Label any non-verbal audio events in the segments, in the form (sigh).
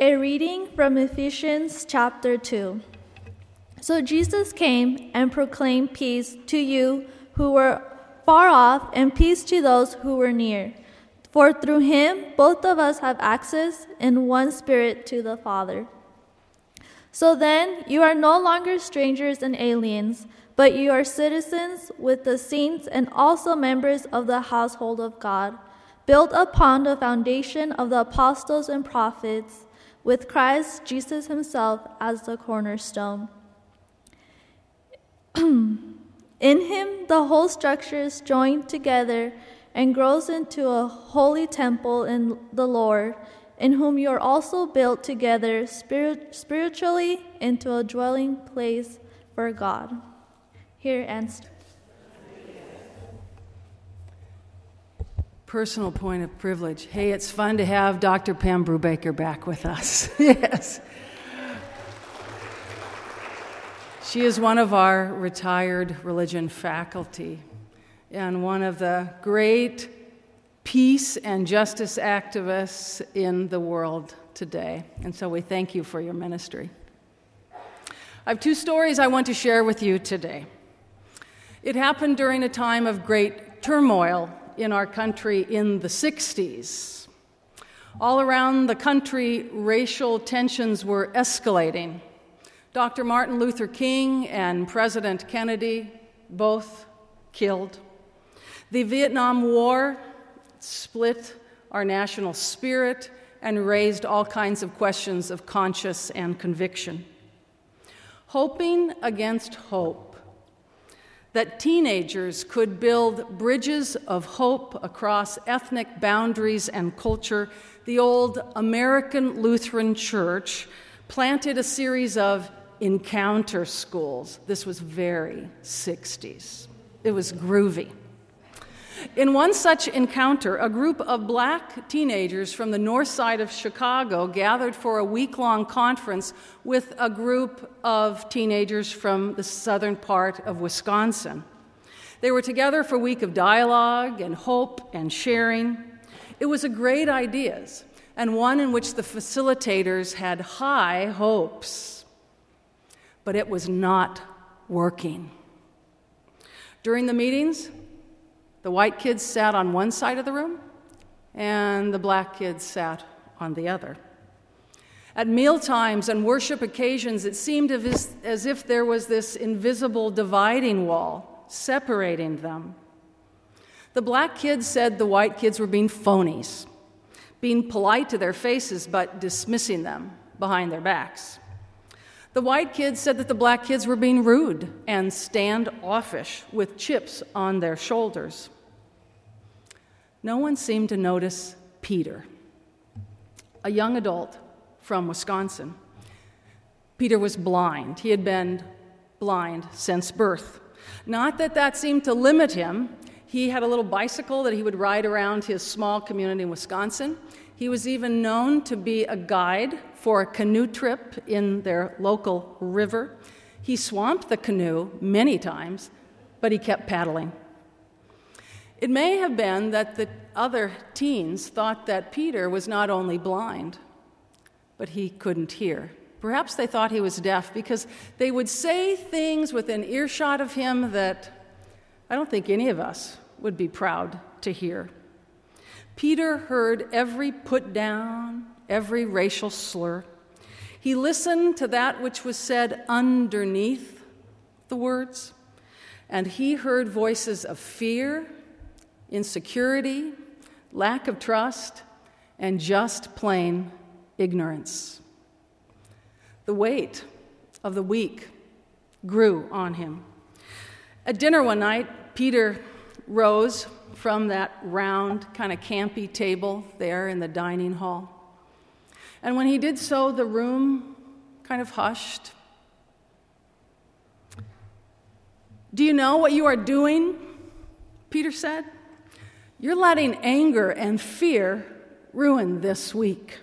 A reading from Ephesians chapter 2. So Jesus came and proclaimed peace to you who were far off and peace to those who were near. For through him both of us have access in one spirit to the Father. So then, you are no longer strangers and aliens, but you are citizens with the saints and also members of the household of God, built upon the foundation of the apostles and prophets, with Christ Jesus himself as the cornerstone. (clears throat) in him, the whole structure is joined together and grows into a holy temple in the Lord in whom you are also built together spirit, spiritually into a dwelling place for God. Here ends. Personal point of privilege. Hey, it's fun to have Dr. Pam Brubaker back with us. (laughs) yes. She is one of our retired religion faculty and one of the great peace and justice activists in the world today. And so we thank you for your ministry. I have two stories I want to share with you today. It happened during a time of great turmoil in our country in the 60s. All around the country, racial tensions were escalating. Dr. Martin Luther King and President Kennedy both killed. The Vietnam War split our national spirit and raised all kinds of questions of conscience and conviction. Hoping against hope that teenagers could build bridges of hope across ethnic boundaries and culture, the old American Lutheran Church planted a series of encounter schools. This was very 60s. It was groovy. In one such encounter, a group of black teenagers from the north side of Chicago gathered for a week long conference with a group of teenagers from the southern part of Wisconsin. They were together for a week of dialogue and hope and sharing. It was a great ideas and one in which the facilitators had high hopes. But it was not working. During the meetings, the white kids sat on one side of the room, and the black kids sat on the other. At meal times and worship occasions, it seemed as if there was this invisible dividing wall separating them. The black kids said the white kids were being phonies, being polite to their faces but dismissing them behind their backs. The white kids said that the black kids were being rude and standoffish with chips on their shoulders. No one seemed to notice Peter, a young adult from Wisconsin. Peter was blind. He had been blind since birth. Not that that seemed to limit him. He had a little bicycle that he would ride around his small community in Wisconsin. He was even known to be a guide for a canoe trip in their local river. He swamped the canoe many times, but he kept paddling. It may have been that the other teens thought that Peter was not only blind, but he couldn't hear. Perhaps they thought he was deaf because they would say things within earshot of him that I don't think any of us would be proud to hear. Peter heard every put down, every racial slur. He listened to that which was said underneath the words, and he heard voices of fear, insecurity, lack of trust, and just plain ignorance. The weight of the week grew on him. At dinner one night, Peter rose from that round, kind of campy table there in the dining hall. And when he did so, the room kind of hushed. Do you know what you are doing? Peter said. You're letting anger and fear ruin this week.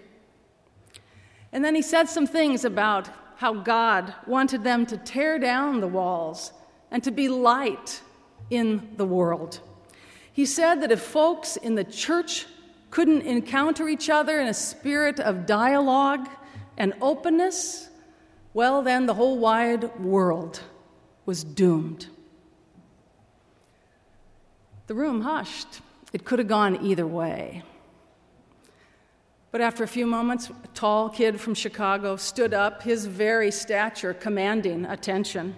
And then he said some things about how God wanted them to tear down the walls and to be light in the world. He said that if folks in the church couldn't encounter each other in a spirit of dialogue and openness, well, then the whole wide world was doomed. The room hushed. It could have gone either way. But after a few moments, a tall kid from Chicago stood up, his very stature commanding attention.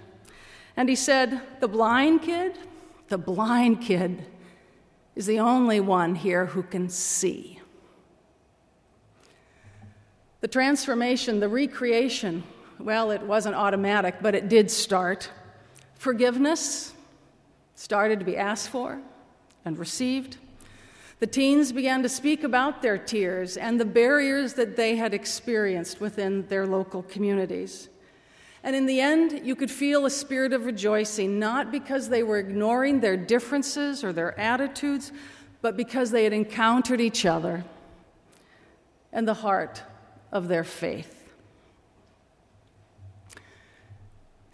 And he said, The blind kid, the blind kid is the only one here who can see. The transformation, the recreation, well, it wasn't automatic, but it did start. Forgiveness started to be asked for and received. The teens began to speak about their tears and the barriers that they had experienced within their local communities. And in the end, you could feel a spirit of rejoicing, not because they were ignoring their differences or their attitudes, but because they had encountered each other and the heart of their faith.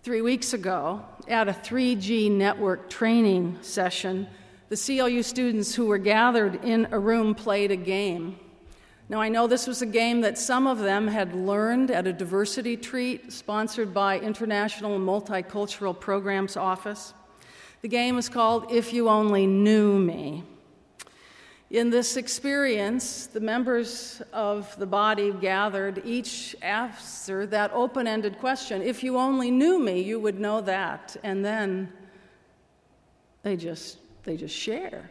Three weeks ago, at a 3G network training session, the CLU students who were gathered in a room played a game. Now, I know this was a game that some of them had learned at a diversity treat sponsored by International Multicultural Programs Office. The game is called If You Only Knew Me. In this experience, the members of the body gathered each answer that open ended question If you only knew me, you would know that. And then they just, they just share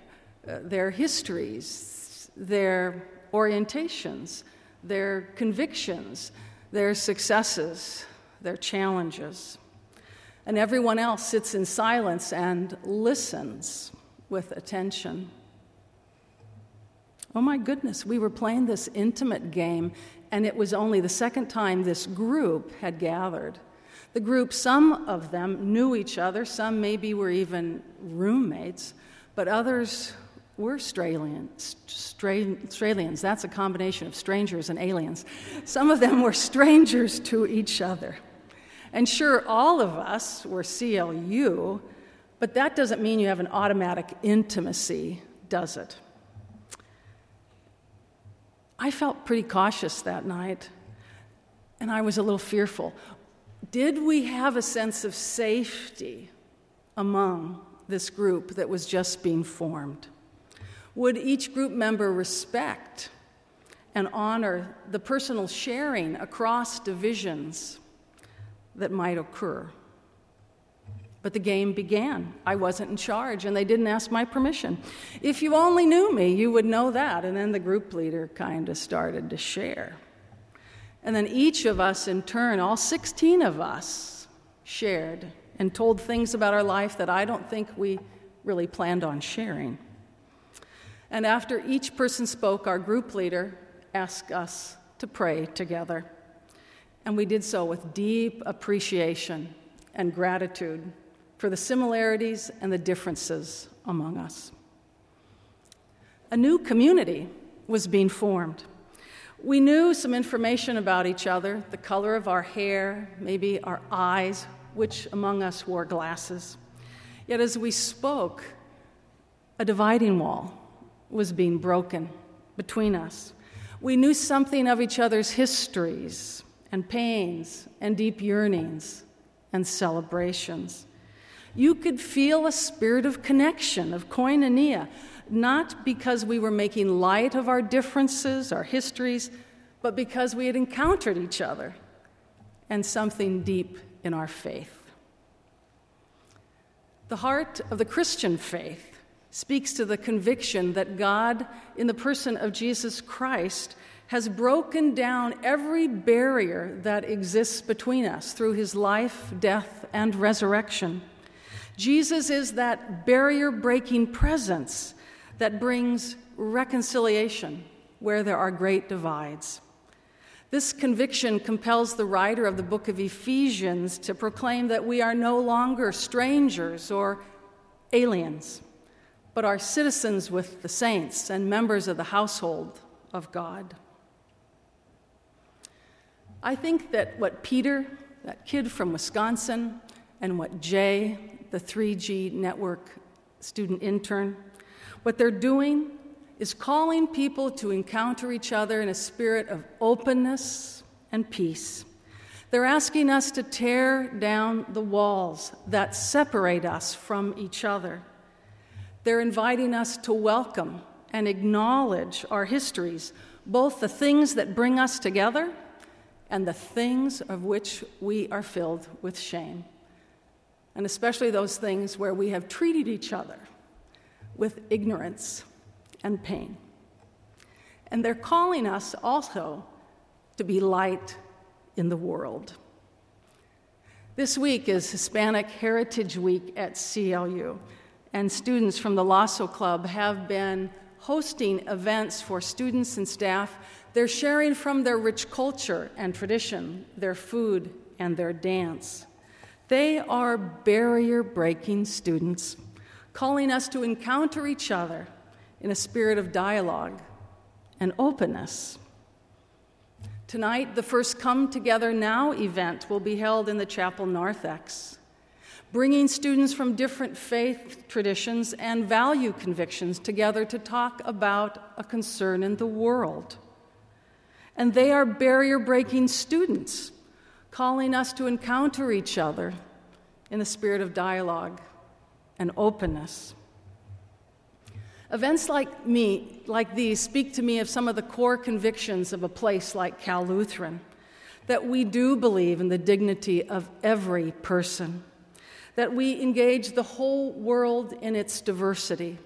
uh, their histories, their orientations, their convictions, their successes, their challenges. And everyone else sits in silence and listens with attention. Oh my goodness, we were playing this intimate game, and it was only the second time this group had gathered. The group, some of them knew each other, some maybe were even roommates, but others were Australians. That's a combination of strangers and aliens. Some of them were strangers to each other. And sure, all of us were CLU, but that doesn't mean you have an automatic intimacy, does it? I felt pretty cautious that night, and I was a little fearful. Did we have a sense of safety among this group that was just being formed? Would each group member respect and honor the personal sharing across divisions that might occur? But the game began. I wasn't in charge, and they didn't ask my permission. If you only knew me, you would know that. And then the group leader kind of started to share. And then each of us, in turn, all 16 of us, shared and told things about our life that I don't think we really planned on sharing. And after each person spoke, our group leader asked us to pray together. And we did so with deep appreciation and gratitude for the similarities and the differences among us. A new community was being formed. We knew some information about each other the color of our hair, maybe our eyes, which among us wore glasses. Yet as we spoke, a dividing wall was being broken between us. We knew something of each other's histories and pains and deep yearnings and celebrations you could feel a spirit of connection, of koinonia, not because we were making light of our differences, our histories, but because we had encountered each other and something deep in our faith. The heart of the Christian faith speaks to the conviction that God, in the person of Jesus Christ, has broken down every barrier that exists between us through his life, death, and resurrection. Jesus is that barrier breaking presence that brings reconciliation where there are great divides. This conviction compels the writer of the book of Ephesians to proclaim that we are no longer strangers or aliens, but are citizens with the saints and members of the household of God. I think that what Peter, that kid from Wisconsin, and what Jay, the 3G network student intern. What they're doing is calling people to encounter each other in a spirit of openness and peace. They're asking us to tear down the walls that separate us from each other. They're inviting us to welcome and acknowledge our histories, both the things that bring us together and the things of which we are filled with shame. And especially those things where we have treated each other with ignorance and pain. And they're calling us also to be light in the world. This week is Hispanic Heritage Week at CLU, and students from the Lasso Club have been hosting events for students and staff. They're sharing from their rich culture and tradition, their food, and their dance. They are barrier breaking students, calling us to encounter each other in a spirit of dialogue and openness. Tonight, the first Come Together Now event will be held in the Chapel Narthex, bringing students from different faith traditions and value convictions together to talk about a concern in the world. And they are barrier breaking students, calling us to encounter each other in the spirit of dialogue and openness. Events like me, like these, speak to me of some of the core convictions of a place like Cal Lutheran that we do believe in the dignity of every person, that we engage the whole world in its diversity,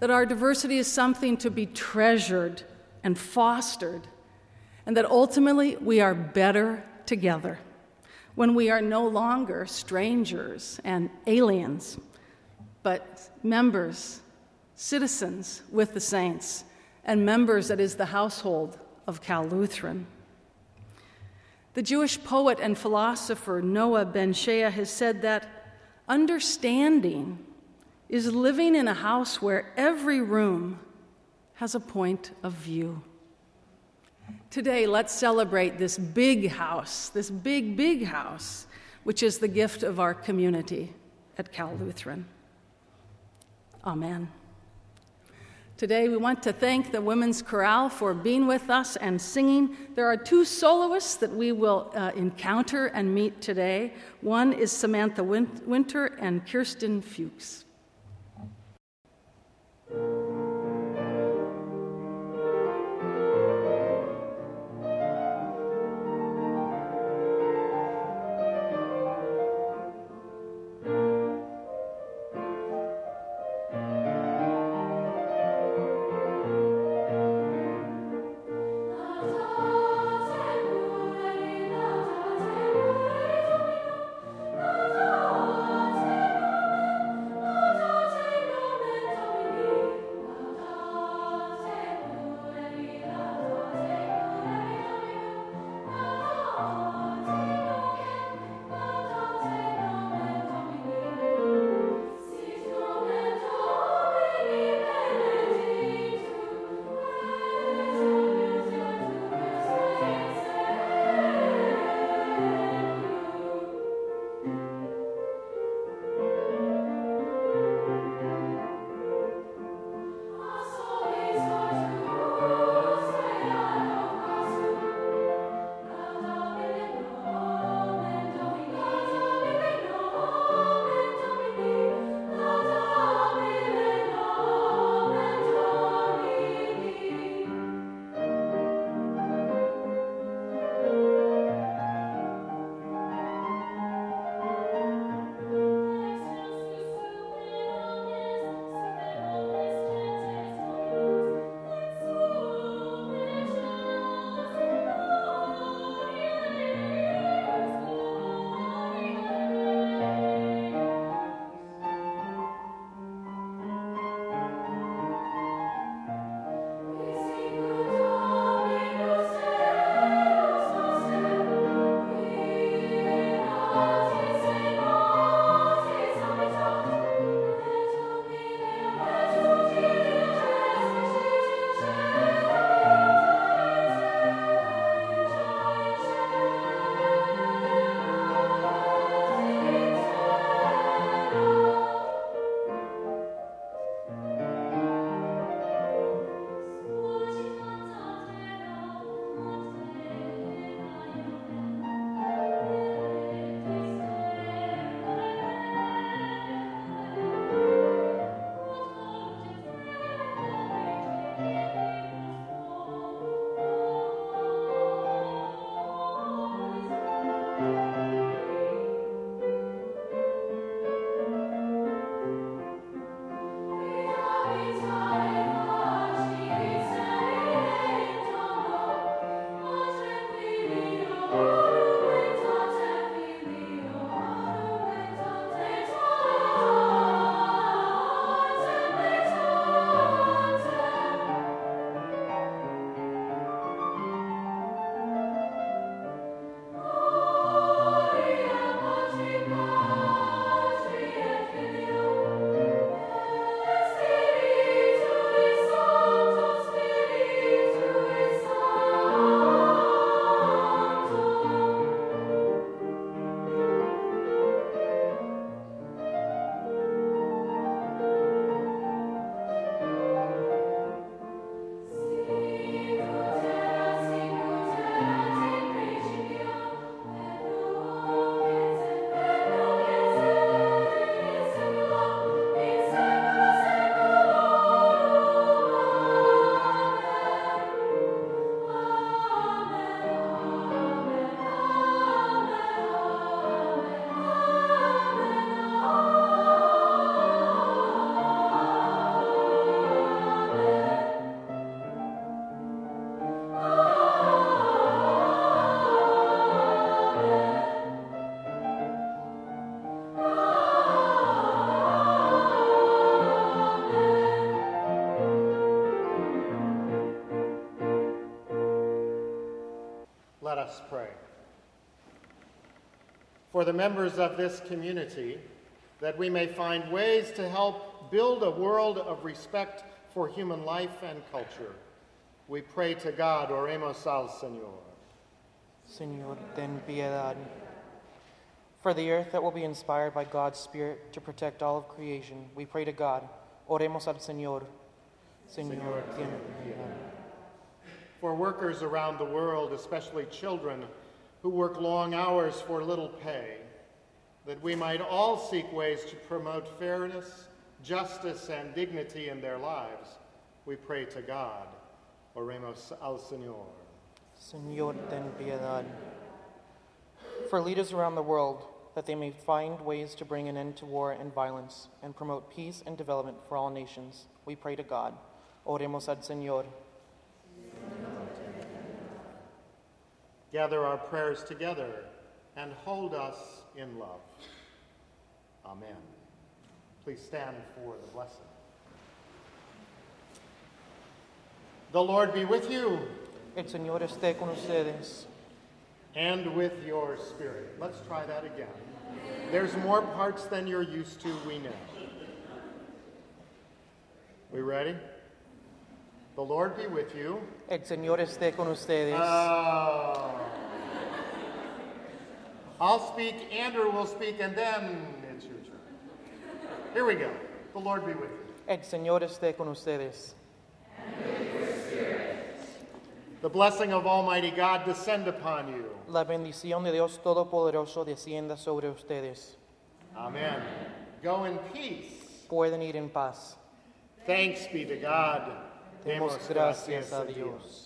that our diversity is something to be treasured and fostered, and that ultimately we are better together when we are no longer strangers and aliens, but members citizens with the saints, and members that is the household of Cal Lutheran. The Jewish poet and philosopher Noah benShea has said that understanding is living in a house where every room has a point of view. Today, let's celebrate this big house, this big, big house, which is the gift of our community at Cal Lutheran. Amen. Today, we want to thank the Women's Chorale for being with us and singing. There are two soloists that we will uh, encounter and meet today. One is Samantha Winter and Kirsten Fuchs. Us pray. For the members of this community, that we may find ways to help build a world of respect for human life and culture, we pray to God, oremos al Señor. Señor, ten piedad. For the earth that will be inspired by God's Spirit to protect all of creation, we pray to God, oremos al Señor. Señor, ten piedad. For workers around the world, especially children who work long hours for little pay, that we might all seek ways to promote fairness, justice, and dignity in their lives, we pray to God. Oremos al Señor. Señor, ten piedad. For leaders around the world, that they may find ways to bring an end to war and violence and promote peace and development for all nations, we pray to God. Oremos al Señor. Gather our prayers together and hold us in love. Amen. Please stand for the blessing. The Lord be with you El Señor esté con ustedes. and with your spirit. Let's try that again. There's more parts than you're used to, we know. We ready? The Lord be with you. El Señor esté con ustedes. Oh. I'll speak, Andrew will speak, and then it's your turn. Here we go. The Lord be with you. El Señor esté con ustedes. The blessing of Almighty God descend upon you. La bendición de Dios Todopoderoso descienda sobre ustedes. Amen. Go in peace. Pueden ir en paz. Thanks be to God. Demos gracias a Dios.